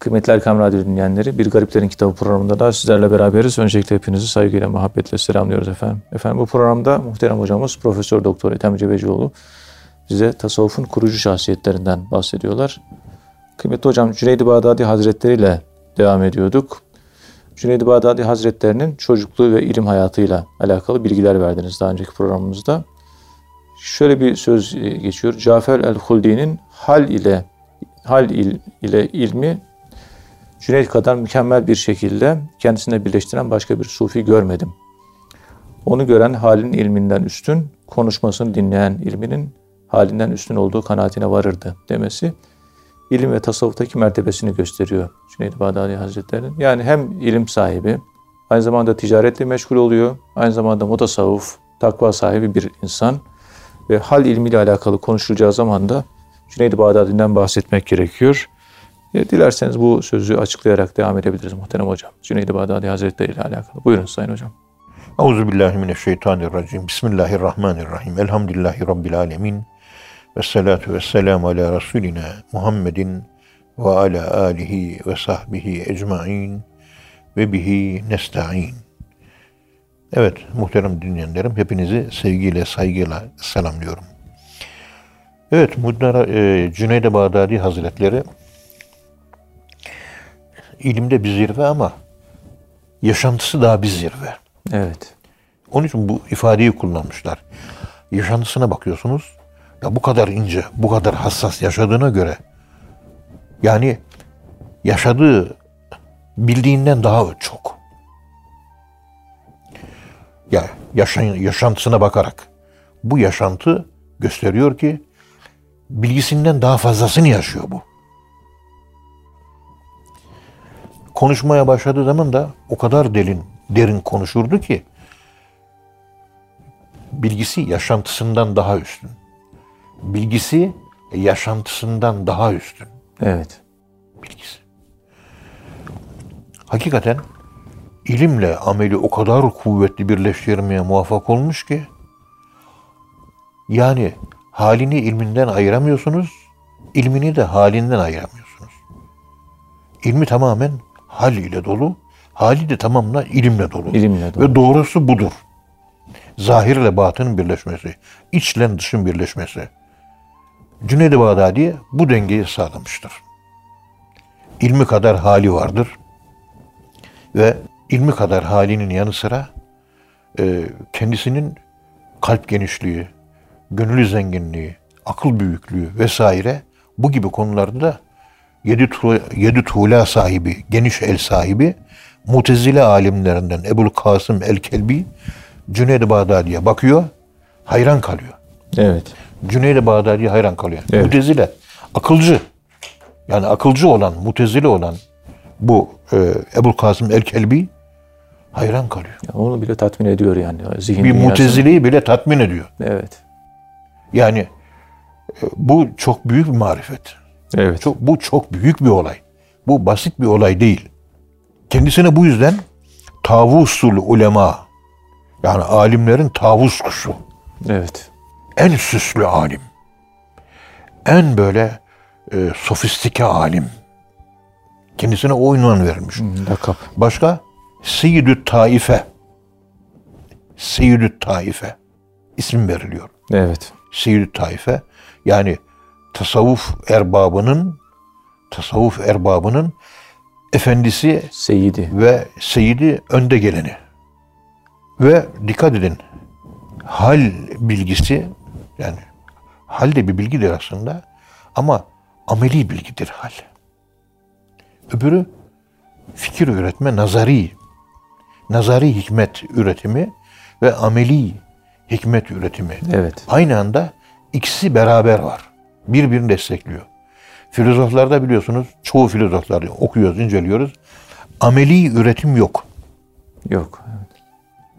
Kıymetli Erkam Radyo dinleyenleri, Bir Gariplerin Kitabı programında da sizlerle beraberiz. Öncelikle hepinizi saygıyla, muhabbetle selamlıyoruz efendim. Efendim bu programda muhterem hocamız Profesör Doktor Ethem Cebecioğlu bize tasavvufun kurucu şahsiyetlerinden bahsediyorlar. Kıymetli hocam Cüneydi Bağdadi Hazretleri ile devam ediyorduk. Cüneydi Bağdadi Hazretlerinin çocukluğu ve ilim hayatıyla alakalı bilgiler verdiniz daha önceki programımızda. Şöyle bir söz geçiyor. Cafer el-Huldi'nin hal ile hal il, ile ilmi Cüneyt kadar mükemmel bir şekilde kendisine birleştiren başka bir sufi görmedim. Onu gören halin ilminden üstün, konuşmasını dinleyen ilminin halinden üstün olduğu kanaatine varırdı demesi ilim ve tasavvuftaki mertebesini gösteriyor Cüneyd Bağdadi Hazretleri'nin. Yani hem ilim sahibi, aynı zamanda ticaretle meşgul oluyor, aynı zamanda mutasavvuf, takva sahibi bir insan ve hal ilmiyle alakalı konuşulacağı zaman da Cüneyd Bağdadi'den bahsetmek gerekiyor. E, dilerseniz bu sözü açıklayarak devam edebiliriz muhterem hocam. Cüneyd-i Bağdadi Hazretleri ile alakalı. Buyurun Sayın Hocam. Euzubillahimineşşeytanirracim. Bismillahirrahmanirrahim. Elhamdülillahi Rabbil alemin. Ve salatu ala Resulina Muhammedin ve ala alihi ve sahbihi ecmain ve bihi nesta'in. Evet muhterem dinleyenlerim hepinizi sevgiyle saygıyla selamlıyorum. Evet Muddara, e, Cüneyd-i Bağdadi Hazretleri ilimde bir zirve ama yaşantısı daha bir zirve. Evet. Onun için bu ifadeyi kullanmışlar. Yaşantısına bakıyorsunuz. Ya bu kadar ince, bu kadar hassas yaşadığına göre yani yaşadığı bildiğinden daha çok. Ya yaşan, yaşantısına bakarak bu yaşantı gösteriyor ki bilgisinden daha fazlasını yaşıyor bu. Konuşmaya başladığı zaman da o kadar derin, derin konuşurdu ki bilgisi yaşantısından daha üstün. Bilgisi yaşantısından daha üstün. Evet. Bilgisi. Hakikaten ilimle ameli o kadar kuvvetli birleştirmeye muvaffak olmuş ki yani halini ilminden ayıramıyorsunuz, ilmini de halinden ayıramıyorsunuz. İlmi tamamen hal ile dolu, hali de tamamla ilimle dolu. İlimle dolu. Ve doğrusu budur. Zahirle batının birleşmesi, içle dışın birleşmesi. Cüneyd-i Bağdadi bu dengeyi sağlamıştır. İlmi kadar hali vardır. Ve ilmi kadar halinin yanı sıra e, kendisinin kalp genişliği, gönül zenginliği, akıl büyüklüğü vesaire bu gibi konularda da yedi, tu, yedi tuğla sahibi, geniş el sahibi Mutezile alimlerinden Ebul Kasım el-Kelbi Cüneyd-i Bağdadi'ye bakıyor, hayran kalıyor. Evet. Cüneyd-i Bağdadi'ye hayran kalıyor. Evet. Mutezile, akılcı. Yani akılcı olan, mutezile olan bu e, Ebul Kasım el-Kelbi hayran kalıyor. Ya onu bile tatmin ediyor yani. Zihin Bir dünyası. mutezileyi bile tatmin ediyor. Evet. Yani e, bu çok büyük bir marifet. Evet. Çok, bu çok büyük bir olay. Bu basit bir olay değil. Kendisine bu yüzden tavusul ulema yani alimlerin tavus kuşu. Evet. En süslü alim. En böyle e, sofistike alim. Kendisine o ünvan verilmiş. Hmm, Lakap. Başka? Seyyidü Taife. Seyyidü Taife. isim veriliyor. Evet. Seyyidü Taife. Yani tasavvuf erbabının tasavvuf erbabının efendisi Seyyidi. ve seyidi önde geleni. Ve dikkat edin hal bilgisi yani hal de bir bilgidir aslında ama ameli bilgidir hal. Öbürü fikir üretme, nazari, nazari hikmet üretimi ve ameli hikmet üretimi. Evet. Aynı anda ikisi beraber var. Birbirini destekliyor. Filozoflarda biliyorsunuz çoğu filozofları okuyoruz, inceliyoruz. Ameli üretim yok. Yok. Evet.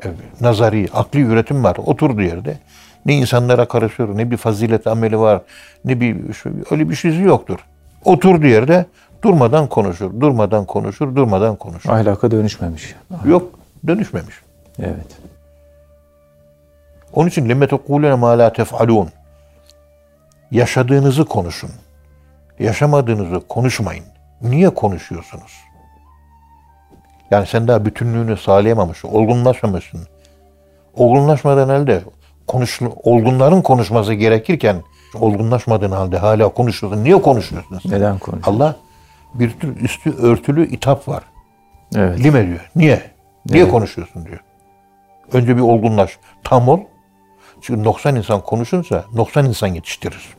Evet, nazari, akli üretim var. Oturduğu yerde ne insanlara karışıyor, ne bir fazilet ameli var, ne bir şu- öyle bir şey yoktur. Oturduğu yerde durmadan konuşur, durmadan konuşur, durmadan konuşur. Ahlaka dönüşmemiş. Yok, dönüşmemiş. Evet. Onun için lemme tekulune ma la tef'alun. Yaşadığınızı konuşun. Yaşamadığınızı konuşmayın. Niye konuşuyorsunuz? Yani sen daha bütünlüğünü sağlayamamışsın, olgunlaşmamışsın. Olgunlaşmadan elde konuş, olgunların konuşması gerekirken olgunlaşmadığın halde hala konuşuyorsun. Niye konuşuyorsun? sen? Neden konuşuyorsun? Allah bir tür üstü örtülü itap var. Evet. Lime diyor. Niye? Niye Evet. konuşuyorsun diyor. Önce bir olgunlaş. Tam ol. Çünkü 90 insan konuşursa 90 insan yetiştirir.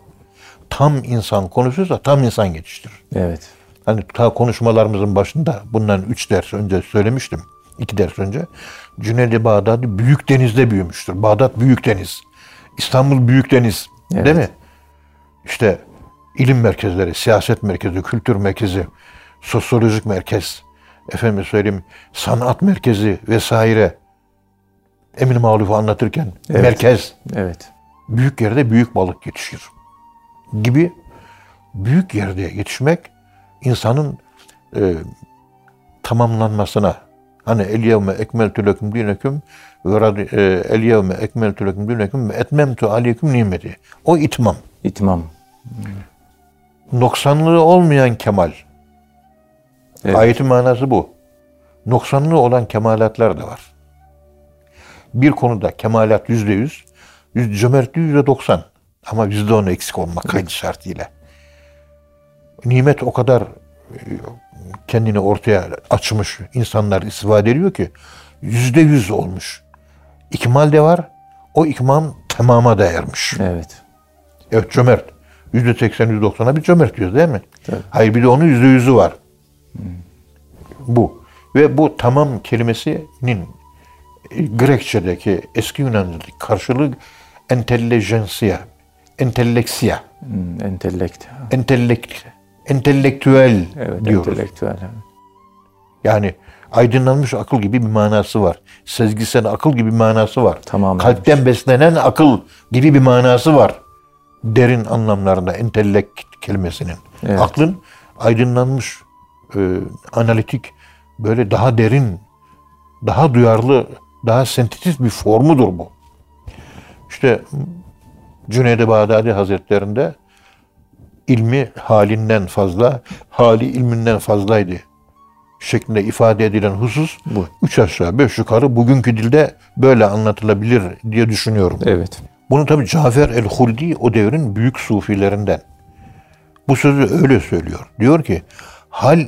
Tam insan konuşursa tam insan yetiştirir. Evet. Hani ta konuşmalarımızın başında bundan 3 ders önce söylemiştim. 2 ders önce. Cüneydi Bağdadi büyük denizde büyümüştür. Bağdat büyük deniz. İstanbul büyük deniz. Evet. Değil mi? İşte ilim merkezleri, siyaset merkezi, kültür merkezi, sosyolojik merkez, efendim söyleyeyim sanat merkezi vesaire. Emin Maluf'u anlatırken Evet. merkez Evet. büyük yerde büyük balık yetişir. Gibi büyük yerde yetişmek insanın e, tamamlanmasına hani el yevme ekmeltü leküm dineküm ve e, el yevme ekmeltü leküm dineküm ve etmemtu aleyküm nimeti. O itmam. İtmam. Noksanlığı olmayan kemal. Evet. Ayetin manası bu. Noksanlığı olan kemalatlar da var. Bir konuda kemalat yüzde yüz, yüz- cömertliği yüzde doksan. Ama yüzde on eksik olmak kaydı şartıyla. Nimet o kadar e, kendini ortaya açmış, insanlar istifade ediyor ki yüzde yüz olmuş. İkmal de var, o ikmal tamama da ermiş. Evet. Evet cömert. Yüzde seksen, yüzde doksana bir cömert diyoruz değil mi? Tabii. Hayır bir de onun yüzde yüzü var. Bu. Ve bu tamam kelimesinin e, Grekçedeki eski Yunanca'daki karşılığı entelejensiya, enteleksiya, Hmm, entellekt. entellekt, entelektüel Evet. diyoruz. Entelektüel. evet. Yani aydınlanmış akıl gibi bir manası var. Sezgisel akıl gibi bir manası var. Tamamen. Kalpten beslenen akıl gibi bir manası var. Derin anlamlarında entellekt kelimesinin. Evet. Aklın aydınlanmış, e, analitik, böyle daha derin, daha duyarlı, daha sentetik bir formudur bu. İşte Cüneyd-i Bağdadi Hazretlerinde ilmi halinden fazla, hali ilminden fazlaydı şeklinde ifade edilen husus Bu. üç aşağı beş yukarı bugünkü dilde böyle anlatılabilir diye düşünüyorum. Evet. Bunu tabi Cafer el-Huldi o devrin büyük sufilerinden. Bu sözü öyle söylüyor. Diyor ki hal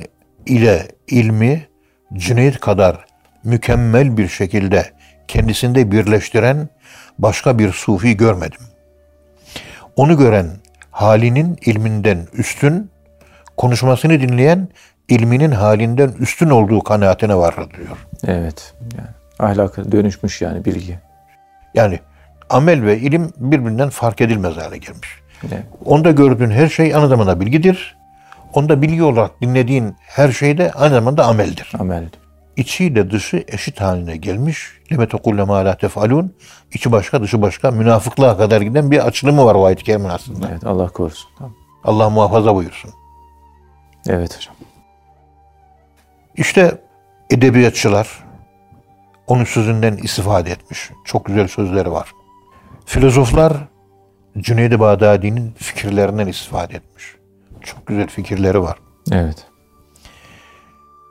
ile ilmi Cüneyd kadar mükemmel bir şekilde kendisinde birleştiren başka bir sufi görmedim. Onu gören halinin ilminden üstün, konuşmasını dinleyen ilminin halinden üstün olduğu kanaatine varır diyor. Evet. Yani ahlaka dönüşmüş yani bilgi. Yani amel ve ilim birbirinden fark edilmez hale gelmiş. Evet. Onda gördüğün her şey aynı zamanda bilgidir. Onda bilgi olarak dinlediğin her şey de aynı zamanda ameldir. Amel. İçiyle dışı eşit haline gelmiş. Lime tekulle ma la tef'alun. İçi başka dışı başka münafıklığa kadar giden bir açılımı var o ayet-i aslında. Evet. Allah korusun. Tamam. Allah muhafaza buyursun. Evet hocam. İşte edebiyatçılar onun sözünden istifade etmiş. Çok güzel sözleri var. Filozoflar Cüneyd-i Bağdadi'nin fikirlerinden istifade etmiş. Çok güzel fikirleri var. Evet.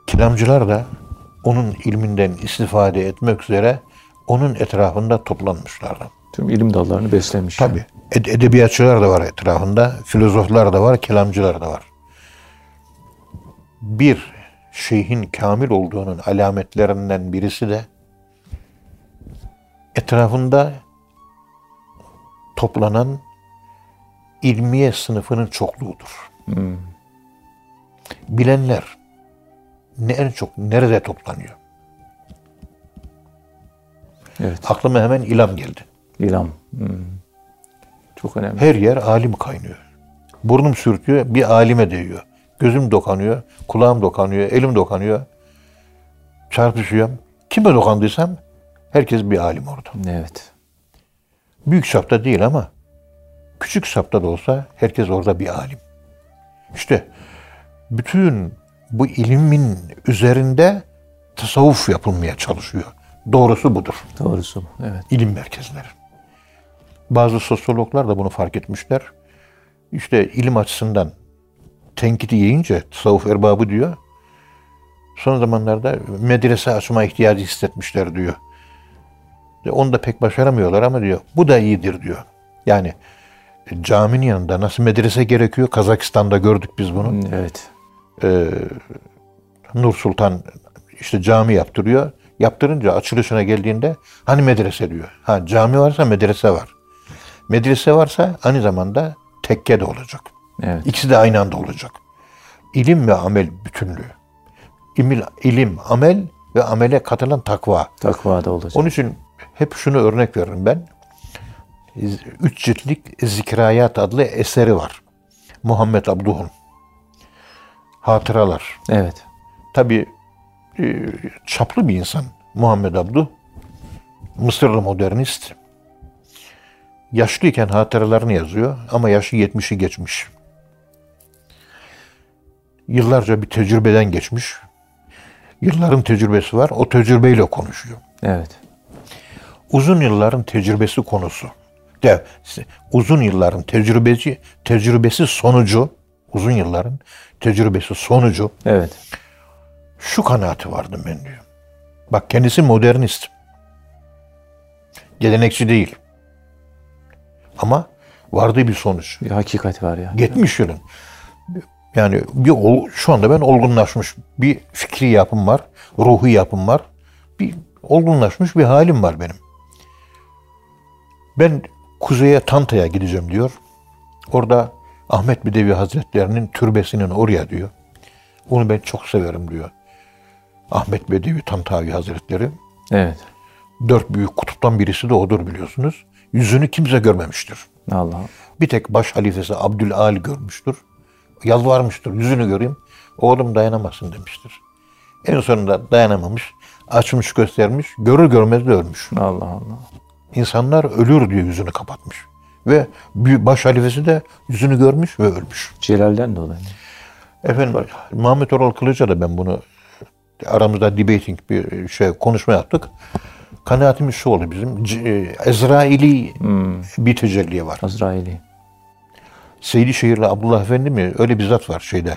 Kelamcılar da onun ilminden istifade etmek üzere onun etrafında toplanmışlardı. Tüm ilim dallarını beslemiş. Tabi edebiyatçılar da var etrafında, filozoflar da var, kelamcılar da var. Bir şeyhin kamil olduğunun alametlerinden birisi de etrafında toplanan ilmiye sınıfının çokluğudur. Bilenler ne en çok nerede toplanıyor? Evet. Aklıma hemen ilam geldi. İlam. Hmm. Çok önemli. Her yer alim kaynıyor. Burnum sürtüyor, bir alime değiyor. Gözüm dokanıyor, kulağım dokanıyor, elim dokanıyor. Çarpışıyorum. Kime dokandıysam herkes bir alim orada. Evet. Büyük çapta değil ama küçük çapta da olsa herkes orada bir alim. İşte bütün bu ilimin üzerinde tasavvuf yapılmaya çalışıyor. Doğrusu budur. Doğrusu. bu. Evet. ilim merkezleri. Bazı sosyologlar da bunu fark etmişler. İşte ilim açısından tenkidi yiyince tasavvuf erbabı diyor. Son zamanlarda medrese açma ihtiyacı hissetmişler diyor. Onu da pek başaramıyorlar ama diyor bu da iyidir diyor. Yani caminin yanında nasıl medrese gerekiyor? Kazakistan'da gördük biz bunu. Evet. Ee, Nur Sultan işte cami yaptırıyor. Yaptırınca açılışına geldiğinde hani medrese diyor. Ha cami varsa medrese var. Medrese varsa aynı zamanda tekke de olacak. Evet. İkisi de aynı anda olacak. İlim ve amel bütünlüğü. İmil, ilim, amel ve amele katılan takva. Takva da olacak. Onun için hep şunu örnek veririm ben. Üç ciltlik Zikrayat adlı eseri var. Muhammed Abduh'un. Hatıralar. Evet. Tabi çaplı bir insan Muhammed Abduh. Mısırlı modernist. Yaşlıyken hatıralarını yazıyor ama yaşı 70'i geçmiş. Yıllarca bir tecrübeden geçmiş. Yılların tecrübesi var. O tecrübeyle konuşuyor. Evet. Uzun yılların tecrübesi konusu. De, uzun yılların tecrübesi, tecrübesi sonucu, uzun yılların tecrübesi sonucu. Evet. Şu kanaati vardım ben diyor. Bak kendisi modernist. Gelenekçi değil. Ama vardığı bir sonuç. Bir hakikat var ya. 70 yılın. Yani bir ol, şu anda ben olgunlaşmış bir fikri yapım var, ruhu yapım var. Bir olgunlaşmış bir halim var benim. Ben kuzeye Tanta'ya gideceğim diyor. Orada Ahmet Bedevi Hazretlerinin türbesinin oraya diyor. Onu ben çok severim diyor. Ahmet Bedevi Tantavi Hazretleri. Evet. Dört büyük kutuptan birisi de odur biliyorsunuz. Yüzünü kimse görmemiştir. Allah. Bir tek baş halifesi Abdülal görmüştür. Yalvarmıştır, yüzünü göreyim. Oğlum dayanamazsın demiştir. En sonunda dayanamamış, açmış göstermiş, görür görmez de ölmüş. Allah Allah. İnsanlar ölür diye yüzünü kapatmış. Ve baş halifesi de yüzünü görmüş ve ölmüş. Celal'den dolayı. Efendim Mahmut Oral Kılıç'a da ben bunu aramızda debating bir şey konuşma yaptık. Kanaatimiz şu oldu bizim. C- Ezraili Hmm. bir tecelli var. Azraili. Seydi Şehirli Abdullah Efendi mi? Öyle bir zat var şeyde.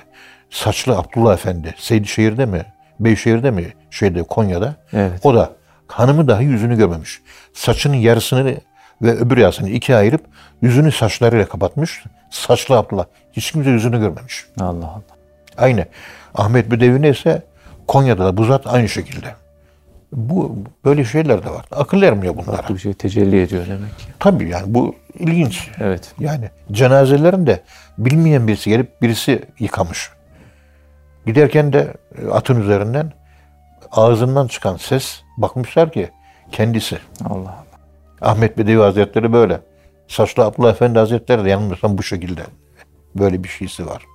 Saçlı Abdullah Efendi. Seydi Şehir'de mi? Beyşehir'de mi? Şeyde Konya'da. Evet. O da hanımı dahi yüzünü görmemiş. Saçının yarısını ve öbür yarısını ikiye ayırıp yüzünü saçlarıyla kapatmış. Saçlı Abdullah. Hiç kimse yüzünü görmemiş. Allah Allah. Aynı. Ahmet Bedevi ise Konya'da da bu zat aynı şekilde. Bu böyle şeyler de var. Akıl ermiyor bunlara. Farklı bir şey tecelli ediyor demek ki. Tabii yani bu ilginç. Evet. Yani cenazelerin de bilmeyen birisi gelip birisi yıkamış. Giderken de e, atın üzerinden ağzından çıkan ses bakmışlar ki kendisi. Allah Allah. Ahmet Bedevi Hazretleri böyle. Saçlı Abdullah Efendi Hazretleri de yanılmıyorsam bu şekilde. Böyle bir şeysi var.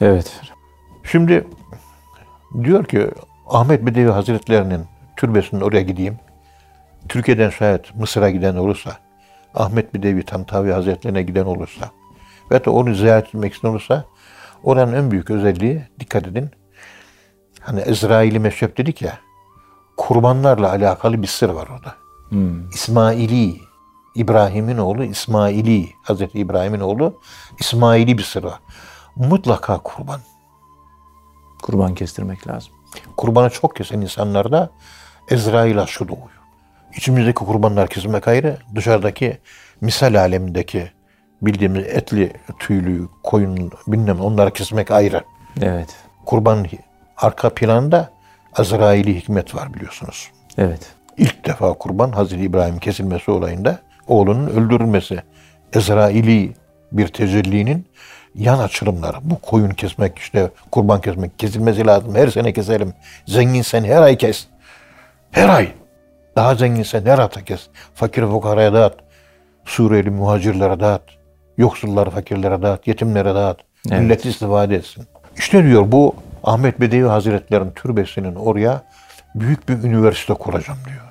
Evet. Şimdi diyor ki Ahmet Bedevi Hazretlerinin türbesinin oraya gideyim. Türkiye'den şayet Mısır'a giden olursa, Ahmet Bedevi Tantavi Hazretlerine giden olursa ve de onu ziyaret etmek isteyen olursa oranın en büyük özelliği dikkat edin. Hani Ezrail'i meşrep dedik ya kurbanlarla alakalı bir sır var orada. Hmm. İsmaili, İbrahim'in oğlu İsmaili, Hazreti İbrahim'in oğlu İsmaili bir sır var. Mutlaka kurban. Kurban kestirmek lazım. kurbanı çok kesen insanlarda Ezrail aşkı doğuyor. İçimizdeki kurbanlar kesmek ayrı, dışarıdaki misal alemindeki bildiğimiz etli, tüylü, koyun bilmem onları kesmek ayrı. Evet. Kurban arka planında Azraili hikmet var biliyorsunuz. Evet. İlk defa kurban Hazreti İbrahim kesilmesi olayında oğlunun öldürülmesi. Ezraili bir tecellinin yan açılımları. Bu koyun kesmek işte kurban kesmek kesilmesi lazım. Her sene keselim. Zenginsen her ay kes. Her ay. Daha zenginsen her hafta kes. Fakir fukaraya dağıt. Suriyeli muhacirlere dağıt. Yoksullara, fakirlere dağıt. Yetimlere dağıt. Evet. Millet istifade etsin. İşte diyor bu Ahmet Bedevi Hazretleri'nin türbesinin oraya büyük bir üniversite kuracağım diyor.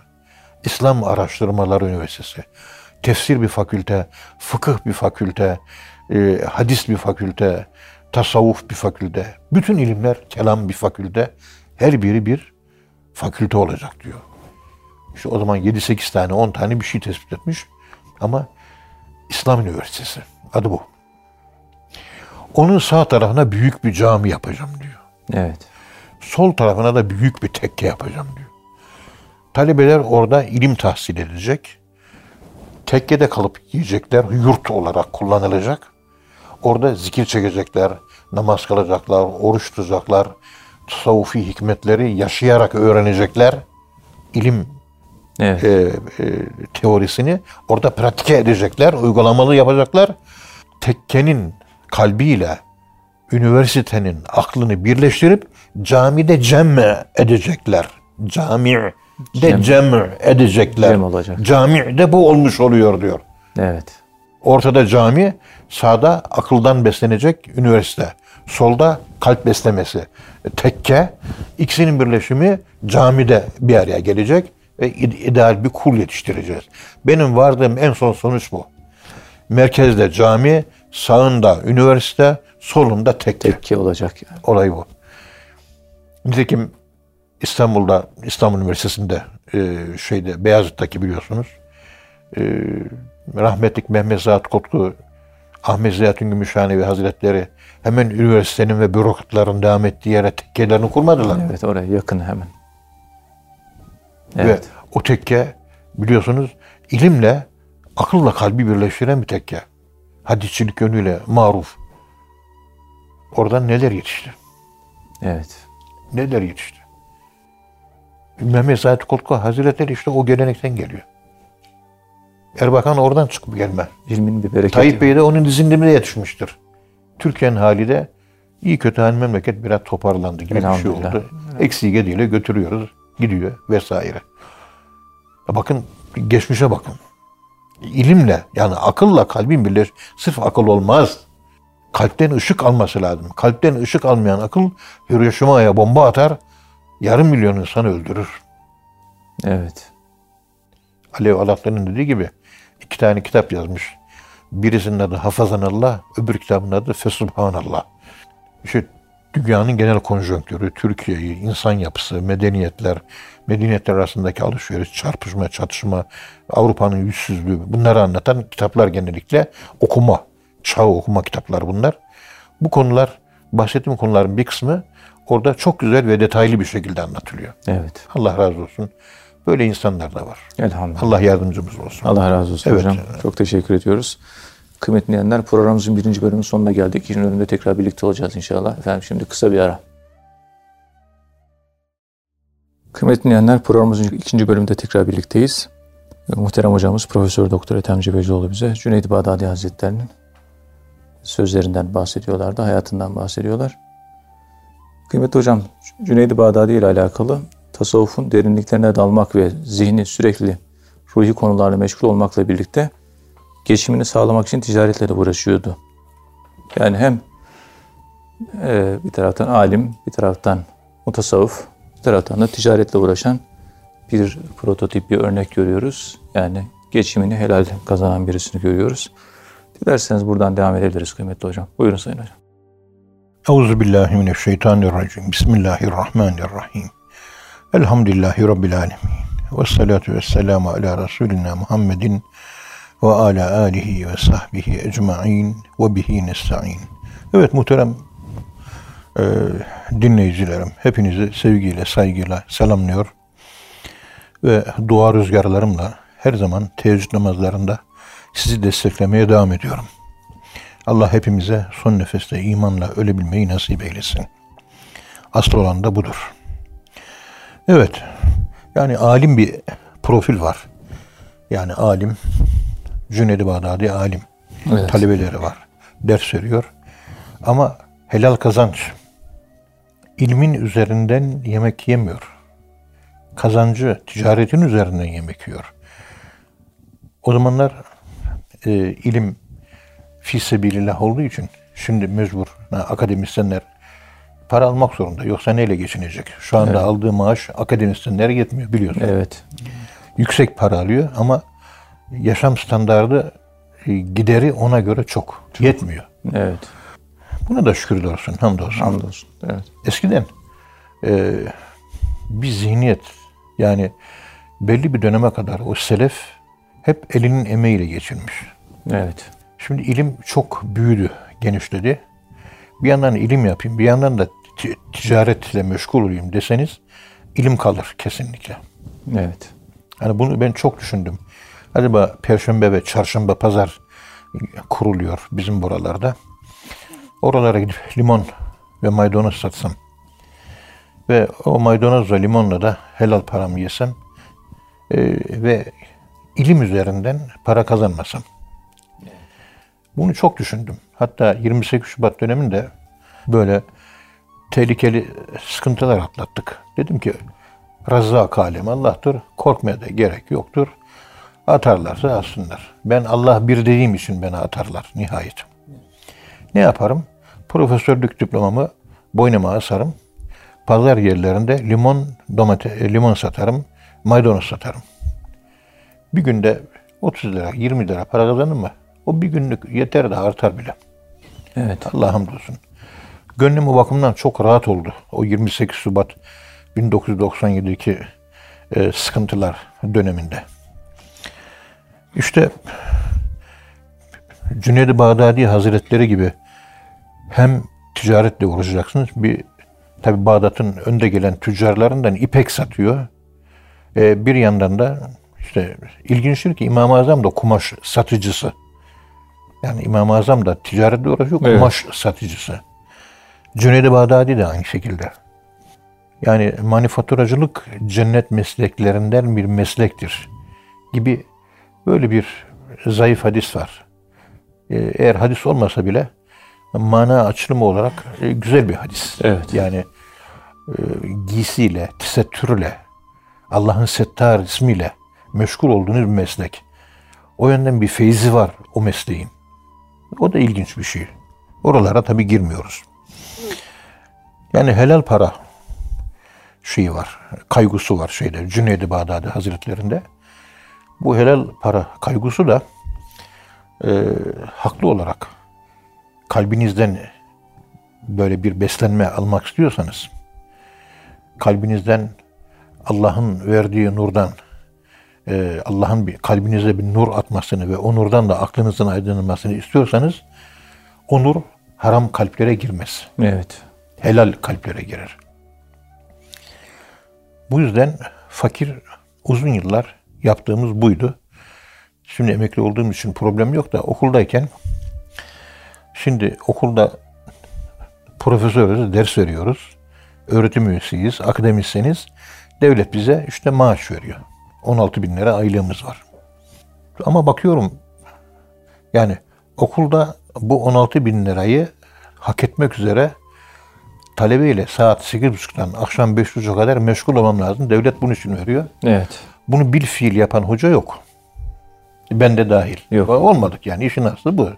İslam Araştırmaları Üniversitesi. Tefsir bir fakülte, fıkıh bir fakülte, e, hadis bir fakülte, tasavvuf bir fakülte. Bütün ilimler, kelam bir fakülte. Her biri bir fakülte olacak diyor. İşte o zaman 7-8 tane, 10 tane bir şey tespit etmiş. Ama İslam Üniversitesi. Adı bu. Onun sağ tarafına büyük bir cami yapacağım diyor. Evet. Sol tarafına da büyük bir tekke yapacağım diyor. Talebeler orada ilim tahsil edecek. Tekkede kalıp yiyecekler, yurt olarak kullanılacak. Orada zikir çekecekler, namaz kılacaklar, oruç tutacaklar, tasavvufi hikmetleri yaşayarak öğrenecekler. İlim Evet. e, e, teorisini orada pratike edecekler, uygulamalı yapacaklar. Tekkenin kalbiyle üniversitenin aklını birleştirip camide cemme edecekler. Cami de Cem. cem edecekler. Cem olacak. Cami de bu olmuş oluyor diyor. Evet. Ortada cami, sağda akıldan beslenecek üniversite. Solda kalp beslemesi. Tekke, ikisinin birleşimi camide bir araya gelecek ve ide- ideal bir kul yetiştireceğiz. Benim vardığım en son sonuç bu. Merkezde cami, sağında üniversite, solunda tekke. Tekke olacak yani. Olay bu. Nitekim İstanbul'da, İstanbul Üniversitesi'nde e, şeyde Beyazıt'taki biliyorsunuz e, rahmetlik Mehmet Zat Kotku Ahmet Ziyaettin Gümüşhanevi Hazretleri hemen üniversitenin ve bürokratların devam ettiği yere tekkelerini kurmadılar. Evet oraya yakın hemen. Ve Evet. o tekke biliyorsunuz ilimle akılla kalbi birleştiren bir tekke. Hadisçilik yönüyle maruf. Oradan neler yetişti? Evet. Neler yetişti? Mehmet Said Kotku Hazretleri işte o gelenekten geliyor. Erbakan oradan çıkıp gelme. İlmin bir bereketi. Tayyip Bey de onun dizindimine yetişmiştir. Türkiye'nin hali de iyi kötü hani memleket biraz toparlandı gibi bir şey oldu. Eksiği gediğiyle götürüyoruz. Gidiyor vesaire. Bakın geçmişe bakın. İlimle yani akılla kalbin birleş. Sırf akıl olmaz. Kalpten ışık alması lazım. Kalpten ışık almayan akıl Hiroşima'ya bomba atar. Yarım milyon insanı öldürür. Evet. Alev Alaklı'nın dediği gibi iki tane kitap yazmış. Birisinin adı Hafazanallah, öbür kitabın adı Fesubhanallah. İşte dünyanın genel konjonktürü, Türkiye'yi, insan yapısı, medeniyetler, medeniyetler arasındaki alışveriş, çarpışma, çatışma, Avrupa'nın yüzsüzlüğü bunları anlatan kitaplar genellikle okuma, çağ okuma kitaplar bunlar. Bu konular, bahsettiğim konuların bir kısmı orada çok güzel ve detaylı bir şekilde anlatılıyor. Evet. Allah razı olsun. Böyle insanlar da var. Elhamdülillah. Allah yardımcımız olsun. Allah razı olsun Evet. hocam. Çok teşekkür ediyoruz. Kıymetli dinleyenler programımızın birinci bölümünün sonuna geldik. İkinci bölümde tekrar birlikte olacağız inşallah. Efendim şimdi kısa bir ara. Kıymetli dinleyenler programımızın ikinci bölümünde tekrar birlikteyiz. Muhterem hocamız Profesör Doktor Ethem Cebecioğlu bize Cüneyd Bağdadi Hazretleri'nin sözlerinden bahsediyorlardı, hayatından bahsediyorlar. Kıymetli hocam, Cüneyd Bağdadi ile alakalı tasavvufun derinliklerine dalmak ve zihni sürekli ruhi konularla meşgul olmakla birlikte geçimini sağlamak için ticaretle de uğraşıyordu. Yani hem e, bir taraftan alim, bir taraftan mutasavvuf, bir taraftan da ticaretle uğraşan bir prototip, bir örnek görüyoruz. Yani geçimini helal kazanan birisini görüyoruz. Dilerseniz buradan devam edebiliriz kıymetli hocam. Buyurun Sayın Hocam. Euzu billahi mineşşeytanirracim. Bismillahirrahmanirrahim. Elhamdülillahi rabbil alamin. Ve salatu vesselamu ala Resulina Muhammedin ve ala alihi ve sahbihi ecmaîn ve bihi nestaîn. Evet muhterem e, dinleyicilerim, hepinizi sevgiyle, saygıyla selamlıyor ve dua rüzgarlarımla her zaman teheccüd namazlarında sizi desteklemeye devam ediyorum. Allah hepimize son nefeste imanla ölebilmeyi nasip eylesin. Asıl olan da budur. Evet, yani alim bir profil var. Yani alim, Cüneyd-i Bağdadi alim. Evet. Talebeleri var. Ders veriyor. Ama helal kazanç. İlmin üzerinden yemek yemiyor. Kazancı, ticaretin üzerinden yemek yiyor. O zamanlar e, ilim fi sebilillah olduğu için şimdi mecbur akademisyenler para almak zorunda. Yoksa neyle geçinecek? Şu anda aldığı maaş akademisyenlere yetmiyor biliyorsun. Evet. Yüksek para alıyor ama yaşam standardı e, gideri ona göre çok. Yetmiyor. Evet. Buna da şükür olsun, hamdolsun. Hamdolsun. Evet. Eskiden e, bir zihniyet yani belli bir döneme kadar o selef hep elinin emeğiyle geçirmiş. Evet. Şimdi ilim çok büyüdü, genişledi. bir yandan ilim yapayım, bir yandan da ti- ticaretle meşgul olayım deseniz ilim kalır kesinlikle. Evet. Yani bunu ben çok düşündüm. Acaba Perşembe ve Çarşamba Pazar kuruluyor bizim buralarda. Oralara gidip limon ve maydanoz satsam ve o maydanozla limonla da helal paramı yesem e, ve ilim üzerinden para kazanmasam. Bunu çok düşündüm. Hatta 28 Şubat döneminde böyle tehlikeli sıkıntılar atlattık. Dedim ki Razzak alem Allah'tır. Korkmaya da gerek yoktur. Atarlarsa atsınlar. Ben Allah bir dediğim için beni atarlar nihayet. Ne yaparım? Profesörlük diplomamı boynuma asarım. Pazar yerlerinde limon, domate, e, limon satarım, maydanoz satarım. Bir günde 30 lira, 20 lira para kazandım mı? O bir günlük yeter de artar bile. Evet. Allah hamdolsun. Gönlüm o bakımdan çok rahat oldu. O 28 Şubat 1997'deki e, sıkıntılar döneminde. İşte Cüneyd-i Bağdadi Hazretleri gibi hem ticaretle uğraşacaksınız. Bir tabi Bağdat'ın önde gelen tüccarlarından ipek satıyor. E, bir yandan da işte ilginçtir ki İmam-ı Azam da kumaş satıcısı. Yani İmam-ı Azam da ticaretle uğraşıyor, Evet. kumaş satıcısı. Cüneyd-i Bağdadi de aynı şekilde. Yani manifaturacılık cennet mesleklerinden bir meslektir gibi böyle bir zayıf hadis var. Ee, Eğer hadis olmasa bile mana açılımı olarak e, güzel bir hadis. Evet. Yani e, giysiyle, tesettürle, Allah'ın settar ismiyle meşgul olduğunuz bir meslek. O yönden bir feyzi var o mesleğin. O da ilginç bir şey. Oralara tabii girmiyoruz. Yani helal para şeyi var, kaygısı var şeyde Cüneyd-i Bağdadi Hazretlerinde. Bu helal para kaygısı da e, haklı olarak kalbinizden böyle bir beslenme almak istiyorsanız kalbinizden Allah'ın verdiği nurdan e, Allah'ın bir kalbinize bir nur atmasını ve o nurdan da aklınızın aydınlanmasını istiyorsanız o nur haram kalplere girmez Evet. helal kalplere girer. Bu yüzden fakir uzun yıllar yaptığımız buydu. Şimdi emekli olduğum için problem yok da okuldayken şimdi okulda profesörüz, ders veriyoruz. Öğretim üyesiyiz, akademisyeniz. Devlet bize işte maaş veriyor. 16 bin lira aylığımız var. Ama bakıyorum yani okulda bu 16 bin lirayı hak etmek üzere talebeyle saat 8.30'dan akşam 5.30'a kadar meşgul olmam lazım. Devlet bunun için veriyor. Evet. Bunu bil fiil yapan hoca yok. Ben de dahil. Yok. Olmadık yani işin aslı bu.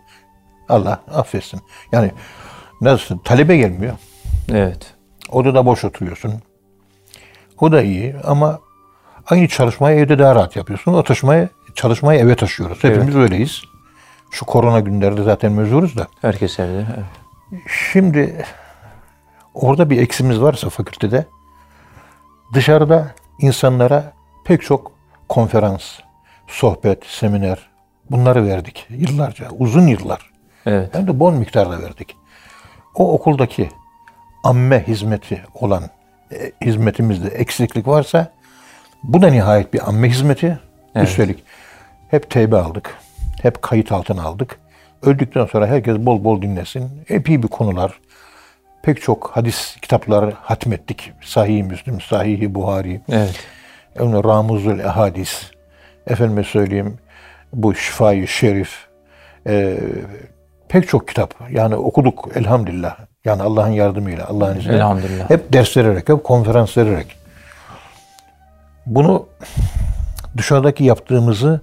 Allah affetsin. Yani nasıl talebe gelmiyor. Evet. Odada boş oturuyorsun. O da iyi ama aynı çalışmayı evde daha rahat yapıyorsun. O taşımayı, çalışmayı eve taşıyoruz. Hepimiz öyleyiz. Şu korona günlerde zaten mecburuz da. Herkes evde. Evet. Şimdi orada bir eksimiz varsa fakültede dışarıda insanlara pek çok konferans, sohbet, seminer bunları verdik yıllarca, uzun yıllar. Evet. Hem de bol miktarda verdik. O okuldaki amme hizmeti olan e, hizmetimizde eksiklik varsa bu da nihayet bir amme hizmeti. Evet. Üstelik hep teybe aldık. Hep kayıt altına aldık. Öldükten sonra herkes bol bol dinlesin. Epey bir konular. Pek çok hadis kitapları hatmettik. Sahih-i Müslim, Sahih-i Buhari, Evet. yani Ramuzul Ehadis, efendime söyleyeyim bu Şifai Şerif, e, pek çok kitap. Yani okuduk elhamdülillah. Yani Allah'ın yardımıyla, Allah'ın izniyle. Elhamdülillah. Hep ders vererek, hep konferans vererek. Bunu dışarıdaki yaptığımızı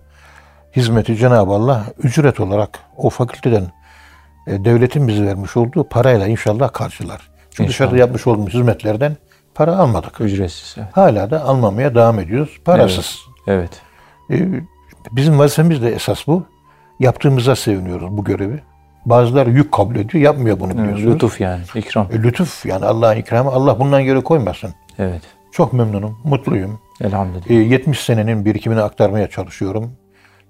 hizmeti Cenab-ı Allah ücret olarak o fakülteden e, devletin bize vermiş olduğu parayla inşallah karşılar. Çünkü dışarıda İnşallah. yapmış olduğumuz hizmetlerden para almadık. Ücretsiz. Evet. Hala da almamaya devam ediyoruz. Parasız. Evet. Ee, Bizim vazifemiz de esas bu. Yaptığımıza seviniyoruz bu görevi. Bazıları yük kabul ediyor, yapmıyor bunu Evet. biliyorsunuz. Lütuf yani. ikram. E, lütuf yani Allah'ın ikramı. Allah bundan geri koymasın. Evet. Çok memnunum, mutluyum. Elhamdülillah. E, 70 senenin birikimini aktarmaya çalışıyorum.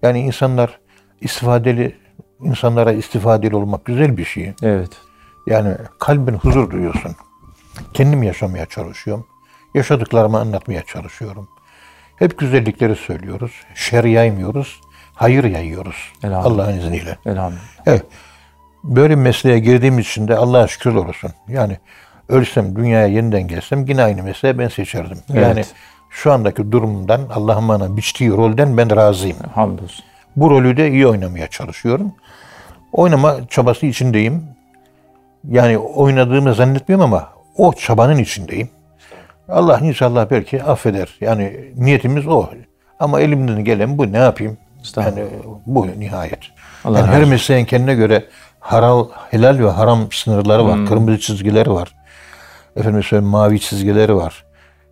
Yani insanlar istifadeli, insanlara istifadeli olmak güzel bir şey. Evet. Yani kalbin huzur duyuyorsun. Kendim yaşamaya çalışıyorum. Yaşadıklarımı anlatmaya çalışıyorum. Hep güzellikleri söylüyoruz. Şer yaymıyoruz. Hayır yayıyoruz. Elhamdülillah. Allah'ın izniyle. Elhamdülillah. Evet. Böyle mesleğe girdiğim için de Allah'a şükür olsun. Yani ölsem, dünyaya yeniden gelsem yine aynı mesleği ben seçerdim. Evet. Yani şu andaki durumdan, Allah'ın bana biçtiği rolden ben razıyım. Hamdolsun. Bu rolü de iyi oynamaya çalışıyorum. Oynama çabası içindeyim. Yani oynadığımı zannetmiyorum ama o çabanın içindeyim. Allah inşallah belki affeder. Yani niyetimiz o. Ama elimden gelen bu ne yapayım? Yani bu nihayet. Allah yani her mesleğin kendine göre haral, helal ve haram sınırları var. Hmm. Kırmızı çizgileri var. Efendim söyleyeyim mavi çizgileri var.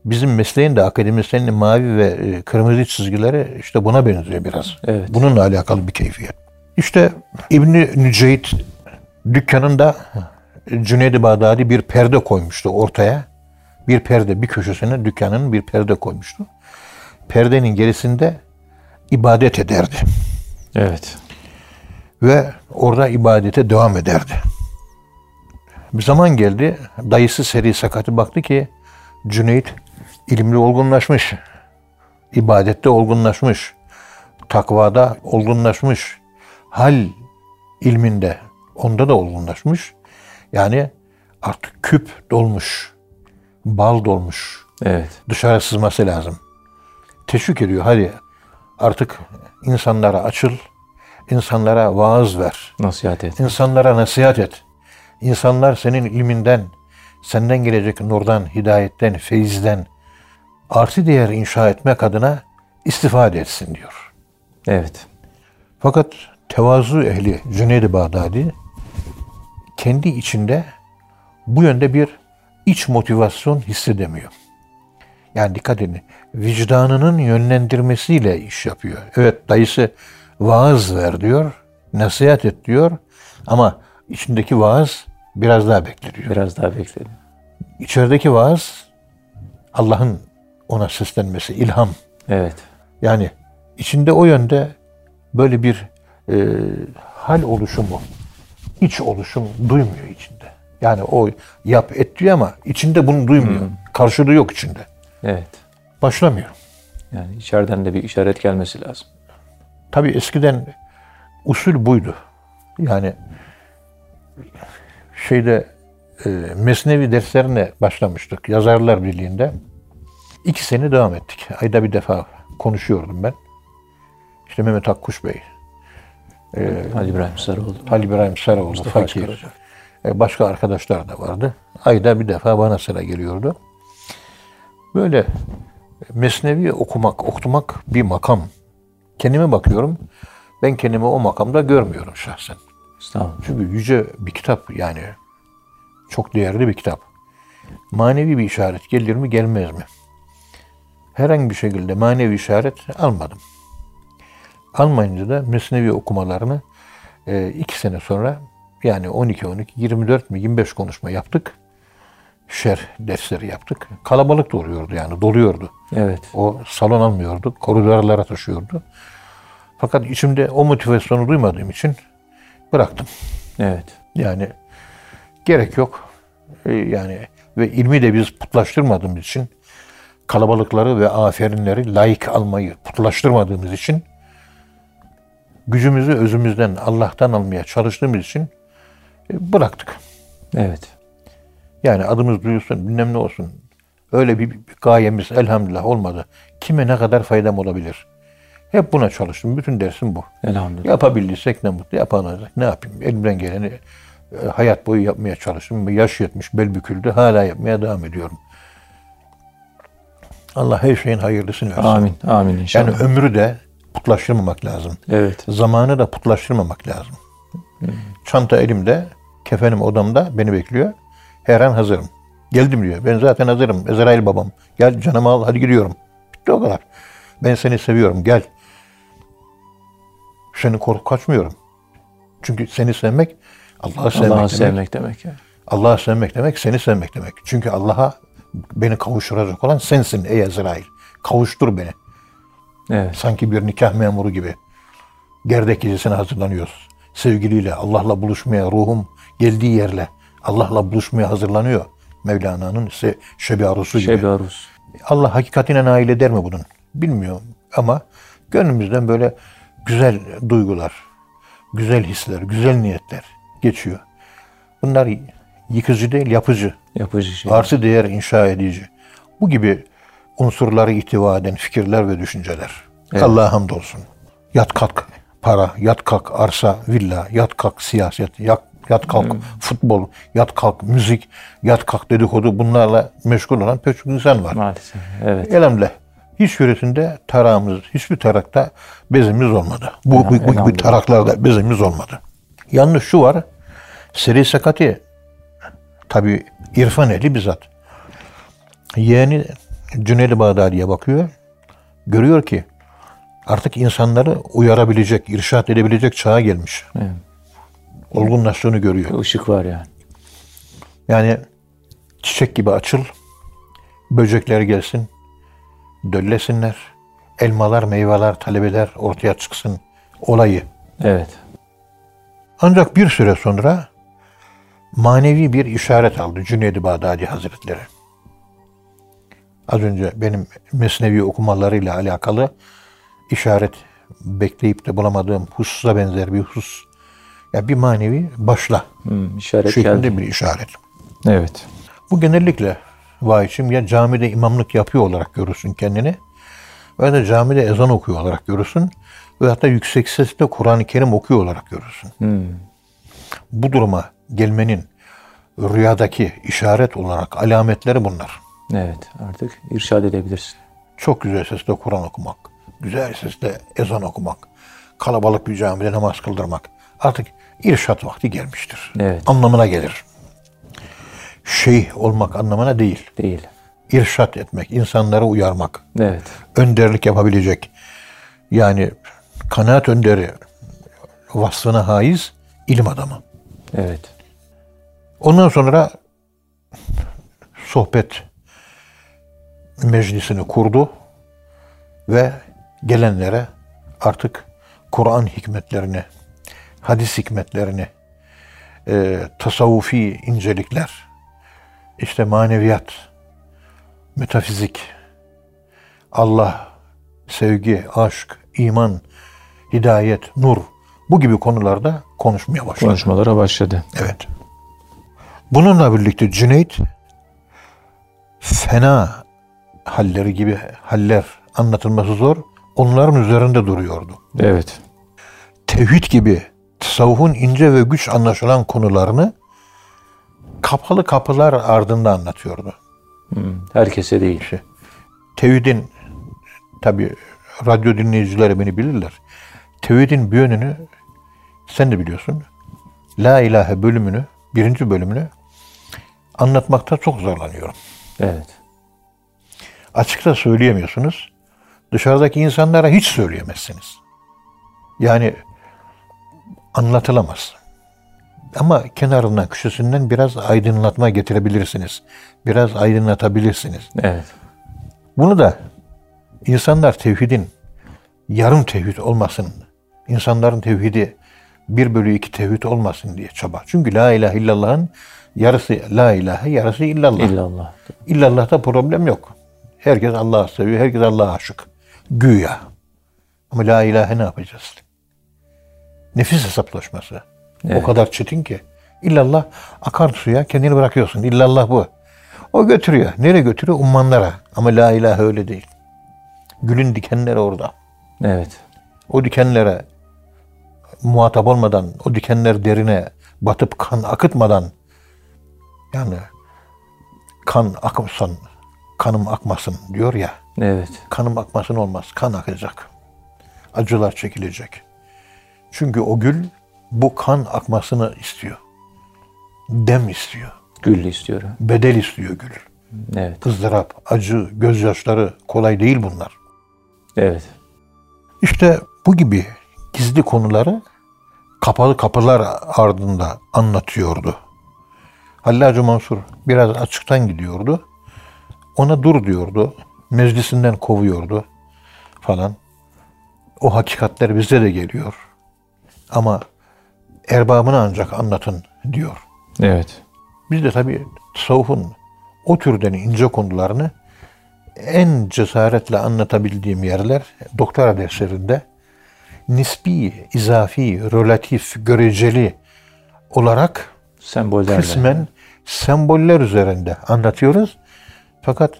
Bizim mesleğin de akademisyenin mavi ve e, kırmızı çizgileri işte buna benziyor biraz. Evet. Bununla alakalı bir keyfiyet. İşte İbni Nüceyt dükkanında Cüneyd-i Bağdadi bir perde koymuştu ortaya. Bir perde bir köşesine dükkanın bir perde koymuştu. Perdenin gerisinde ibadet ederdi Evet. ve orada ibadete devam ederdi. Bir zaman geldi, dayısı Seri Sakat'ı baktı ki Cüneyt ilimli olgunlaşmış, ibadette olgunlaşmış, takvada olgunlaşmış, hal ilminde onda da olgunlaşmış. Yani artık küp dolmuş, bal dolmuş, Evet. dışarı sızması lazım. Teşvik ediyor. Hadi artık insanlara açıl, insanlara vaaz ver, Nasihat et. insanlara nasihat et. İnsanlar senin ilminden, senden gelecek nurdan, hidayetten, feyizden artı değer inşa etmek adına istifade etsin diyor. Evet. Fakat tevazu ehli Cüneyd-i Bağdadi kendi içinde bu yönde bir iç motivasyon hissedemiyor. Yani dikkat edin. Vicdanının yönlendirmesiyle iş yapıyor. Evet dayısı vaaz ver diyor. Nasihat et diyor. Ama içindeki vaaz biraz daha bekliyor. Biraz daha bekledim. İçerideki vaaz Allah'ın ona seslenmesi, ilham. Evet. Yani içinde o yönde böyle bir e, hal oluşumu, iç oluşum duymuyor içinde. Yani o yap et diyor ama içinde bunu duymuyor. Karşılığı yok içinde. Evet. Başlamıyor. Yani içeriden de bir işaret gelmesi lazım. Tabii eskiden usul buydu. Yani şeyde e, Mesnevi derslerine başlamıştık Yazarlar Birliği'nde. İki sene devam ettik. Ayda bir defa konuşuyordum ben. İşte Mehmet Akkuş Bey, Ali İbrahim Sarıoğlu. Ali İbrahim Sarıoğlu, Mustafa Fakir, e, başka arkadaşlar da vardı. Ayda bir defa bana sıra geliyordu. Böyle Mesnevi okumak, okumak bir makam. Kendime bakıyorum. Ben kendimi o makamda görmüyorum şahsen. Estağfurullah. Çünkü yüce bir kitap yani. Çok değerli bir kitap. Manevi bir işaret gelir mi gelmez mi? Herhangi bir şekilde manevi işaret almadım. Almayınca da Mesnevi okumalarını e, iki sene sonra yani 12-12, 24 mi 25 konuşma yaptık. Şer dersleri yaptık. Kalabalık da oluyordu yani doluyordu. Evet. O salon almıyordu. Koridorlara taşıyordu. Fakat içimde o motivasyonu duymadığım için bıraktım. Evet. Yani gerek yok. Ee, yani ve ilmi de biz putlaştırmadığımız için kalabalıkları ve aferinleri layık almayı putlaştırmadığımız için gücümüzü özümüzden Allah'tan almaya çalıştığımız için e, bıraktık. Evet. Yani adımız duyulsun, bilmem ne olsun. Öyle bir, bir gayemiz elhamdülillah olmadı. Kime ne kadar faydam olabilir? Hep buna çalıştım. Bütün dersim bu. Elhamdülillah. Yapabildiysek ne mutlu. Yapamayacak ne yapayım? Elimden geleni e, hayat boyu yapmaya çalıştım. Yaş yetmiş, bel büküldü. Hala yapmaya devam ediyorum. Allah her şeyin hayırlısını versin. Amin. Amin inşallah. Yani ömrü de putlaştırmamak lazım. evet. Zamanı da putlaştırmamak lazım. Çanta elimde, kefenim odamda beni bekliyor. Her an hazırım. Geldim diyor. Ben zaten hazırım. Ezrail babam. Gel canımı al hadi gidiyorum. Bitti o kadar. Ben seni seviyorum. Gel. Seni korku kaçmıyorum. Çünkü seni sevmek Allah'ı sevmek demek. sevmek demek yani. Allah'ı sevmek demek seni sevmek demek. Çünkü Allah'a beni kavuşturacak olan sensin ey Ezrail. Kavuştur beni. Evet. Sanki bir nikah memuru gibi. Gerdek gecesine hazırlanıyoruz. Sevgiliyle, Allah'la buluşmaya ruhum geldiği yerle Allah'la buluşmaya hazırlanıyor. Mevlana'nın ise şebi arzusu gibi. Şebi Aruz. Allah hakikatine nail eder mi bunun? Bilmiyorum ama gönlümüzden böyle güzel duygular, güzel hisler, güzel niyetler geçiyor. Bunlar yıkıcı değil, yapıcı. Yapıcı şey. Artı değer inşa edici. Bu gibi unsurları ihtiva eden fikirler ve düşünceler. Allah'a hamdolsun. Yat kalk para, yat kalk arsa, villa, yat kalk siyaset, yat, yat kalk futbol, yat kalk müzik, yat kalk dedikodu bunlarla meşgul olan pek çok insan var. Maalesef. Evet. Elhamdülillah. Hiçbirisinde tarağımız, hiçbir tarakta bezimiz olmadı. Bu, bu, bu gibi taraklarda bezimiz olmadı. Yalnız şu var, seri sakati tabi irfan ehli bizzat. Yeğeni Cüneyd-i Bağdadi'ye bakıyor. Görüyor ki artık insanları uyarabilecek, irşat edebilecek çağa gelmiş. Evet. Olgunlaştığını görüyor. Işık var yani. Yani çiçek gibi açıl, böcekler gelsin, döllesinler, elmalar, meyveler, talebeler ortaya çıksın olayı. Evet. Ancak bir süre sonra manevi bir işaret aldı Cüneyd-i Bağdadi Hazretleri. Az önce benim mesnevi okumalarıyla alakalı işaret bekleyip de bulamadığım hususa benzer bir husus. Ya bir manevi başla Hmm, işaret şeklinde geldi. bir işaret. Evet. Bu genellikle vahişim ya camide imamlık yapıyor olarak görürsün kendini veya da camide ezan okuyor olarak görürsün ve hatta yüksek sesle Kur'an-ı Kerim okuyor olarak görürsün. Hmm. Bu duruma gelmenin rüyadaki işaret olarak alametleri bunlar. Evet. Artık irşad edebilirsin. Çok güzel sesle Kur'an okumak, güzel sesle ezan okumak, kalabalık bir camide namaz kıldırmak artık irşat vakti gelmiştir. Evet. Anlamına gelir. Şeyh olmak anlamına değil. Değil. irşat etmek, insanları uyarmak, Evet. önderlik yapabilecek. Yani kanaat önderi vasfına haiz ilim adamı. Evet. Ondan sonra sohbet meclisini kurdu ve gelenlere artık Kur'an hikmetlerini, hadis hikmetlerini, e, tasavvufi incelikler, işte maneviyat, metafizik, Allah, sevgi, aşk, iman, hidayet, nur bu gibi konularda konuşmaya başladı. Konuşmalara başladı. Evet. Bununla birlikte Cüneyt fena halleri gibi haller anlatılması zor. Onların üzerinde duruyordu. Evet. Tevhid gibi tasavvufun ince ve güç anlaşılan konularını kapalı kapılar ardında anlatıyordu. Hmm. Herkese değil. Tevhidin tabi radyo dinleyicileri beni bilirler. Tevhidin bir yönünü sen de biliyorsun. La ilahe bölümünü, birinci bölümünü anlatmakta çok zorlanıyorum. Evet. Açıkça söyleyemiyorsunuz. Dışarıdaki insanlara hiç söyleyemezsiniz. Yani anlatılamaz. Ama kenarından, köşesinden biraz aydınlatma getirebilirsiniz. Biraz aydınlatabilirsiniz. Evet. Bunu da insanlar tevhidin yarım tevhid olmasın, insanların tevhidi bir bölü iki tevhid olmasın diye çaba. Çünkü la ilahe illallah'ın yarısı la ilahe, yarısı illallah. İllallah. İllallah'ta problem yok. Herkes Allah'ı seviyor, herkes Allah'a aşık. Güya. Ama la ilahe ne yapacağız? Nefis hesaplaşması. O Evet. kadar çetin ki. İllallah akar suya kendini bırakıyorsun. İllallah bu. O götürüyor. Nereye götürüyor? Ummanlara. Ama la ilahe öyle değil. Gülün dikenleri orada. Evet. O dikenlere muhatap olmadan, o dikenler derine batıp kan akıtmadan yani kan akımsan kanım akmasın diyor ya. Evet. Kanım akmasın olmaz. Kan akacak. Acılar çekilecek. Çünkü o gül bu kan akmasını istiyor. Dem istiyor. Güllü istiyorum. Bedel istiyor gül. Evet. ızdırap, acı, gözyaşları kolay değil bunlar. Evet. İşte bu gibi gizli konuları kapalı kapılar ardında anlatıyordu. Hallacı Mansur biraz açıktan gidiyordu. Ona dur diyordu. Meclisinden kovuyordu falan. O hakikatler bize de geliyor. Ama erbabına ancak anlatın diyor. Evet. Biz de tabii tasavvufun o türden ince konularını en cesaretle anlatabildiğim yerler doktora derslerinde nispi, izafi, relatif, göreceli olarak Sembollerle. kısmen semboller üzerinde anlatıyoruz. Fakat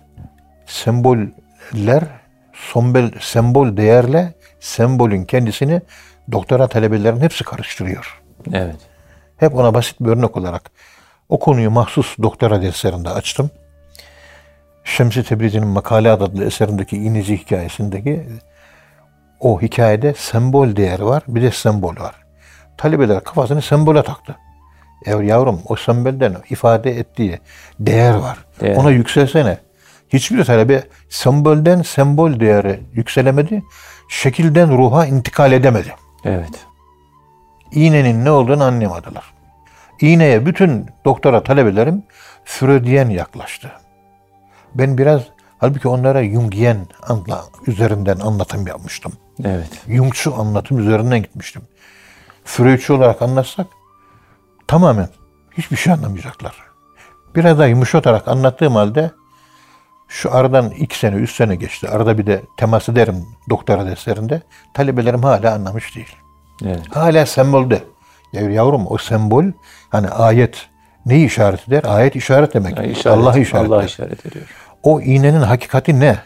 semboller sembol, sembol değerle sembolün kendisini doktora talebelerin hepsi karıştırıyor. Evet. Hep ona basit bir örnek olarak o konuyu mahsus doktora derslerinde açtım. Şemsi Tebrizi'nin Makalat adlı eserindeki İnici hikayesindeki o hikayede sembol değer var, bir de sembol var. Talebeler kafasını sembole taktı. Ya yavrum o sembolden ifade ettiği değer var. Değer. Ona yükselsene. Hiçbir talebe sembolden sembol değeri yükselemedi. Şekilden ruha intikal edemedi Evet. İğnenin ne olduğunu anlayamadılar. İğneye bütün doktora talebelerim Freudiyen yaklaştı. Ben biraz halbuki onlara Jungiyen anla, üzerinden anlatım yapmıştım. Evet. Jungçu anlatım üzerinden gitmiştim. Freudçu olarak anlatsak tamamen hiçbir şey anlamayacaklar. Biraz daha yumuşatarak anlattığım halde şu aradan iki sene, üç sene geçti. Arada bir de temas ederim doktora derslerinde. Talebelerim hala anlamış değil. Evet. Hala sembolde. Ya yavrum o sembol hani ayet neyi işaret eder? Ayet işaret demek. Yani işaret, Allah işaret Allah işaret ediyor. O iğnenin hakikati ne?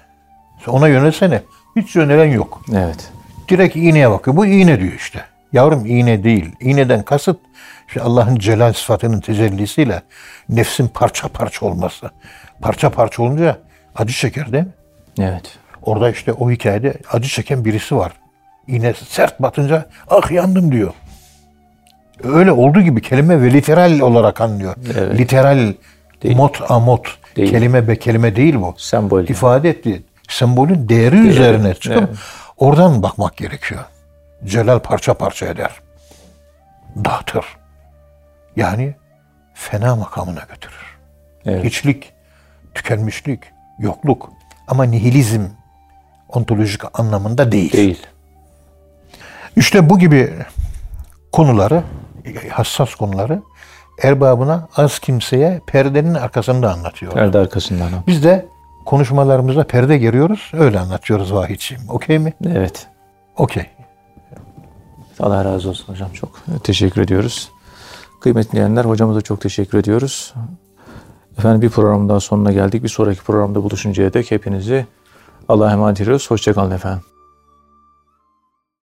Ona yönelsene. Hiç yönelen yok. Evet. Direkt iğneye bakıyor. Bu iğne diyor işte. Yavrum iğne değil. İğneden kasıt işte Allah'ın celal sıfatının tecellisiyle nefsin parça parça olması. Parça parça olunca acı çeker değil mi? Evet. Orada işte o hikayede acı çeken birisi var. İğne sert batınca ah yandım diyor. Öyle olduğu gibi kelime ve literal olarak anlıyor. Evet. Literal Değil. mot amot. Değil. Kelime be kelime değil bu. Sembol. İfade etti. Sembolün değeri, üzerine çıkıp evet. oradan bakmak gerekiyor. Celal parça parça eder. Dağıtır. Yani fena makamına götürür. Evet. Hiçlik, tükenmişlik, yokluk ama nihilizm ontolojik anlamında değil. Değil. İşte bu gibi konuları, hassas konuları erbabına az kimseye perdenin arkasında anlatıyor. Perde arkasından. Biz de konuşmalarımızda perde geriyoruz, öyle anlatıyoruz vahidciğim. Okey mi? Evet. Okey. Allah razı olsun hocam. Çok teşekkür ediyoruz. Kıymetli dinleyenler hocamıza çok teşekkür ediyoruz. Efendim bir programın daha sonuna geldik. Bir sonraki programda buluşuncaya dek hepinizi Allah'a emanet ediyoruz. Hoşçakalın efendim.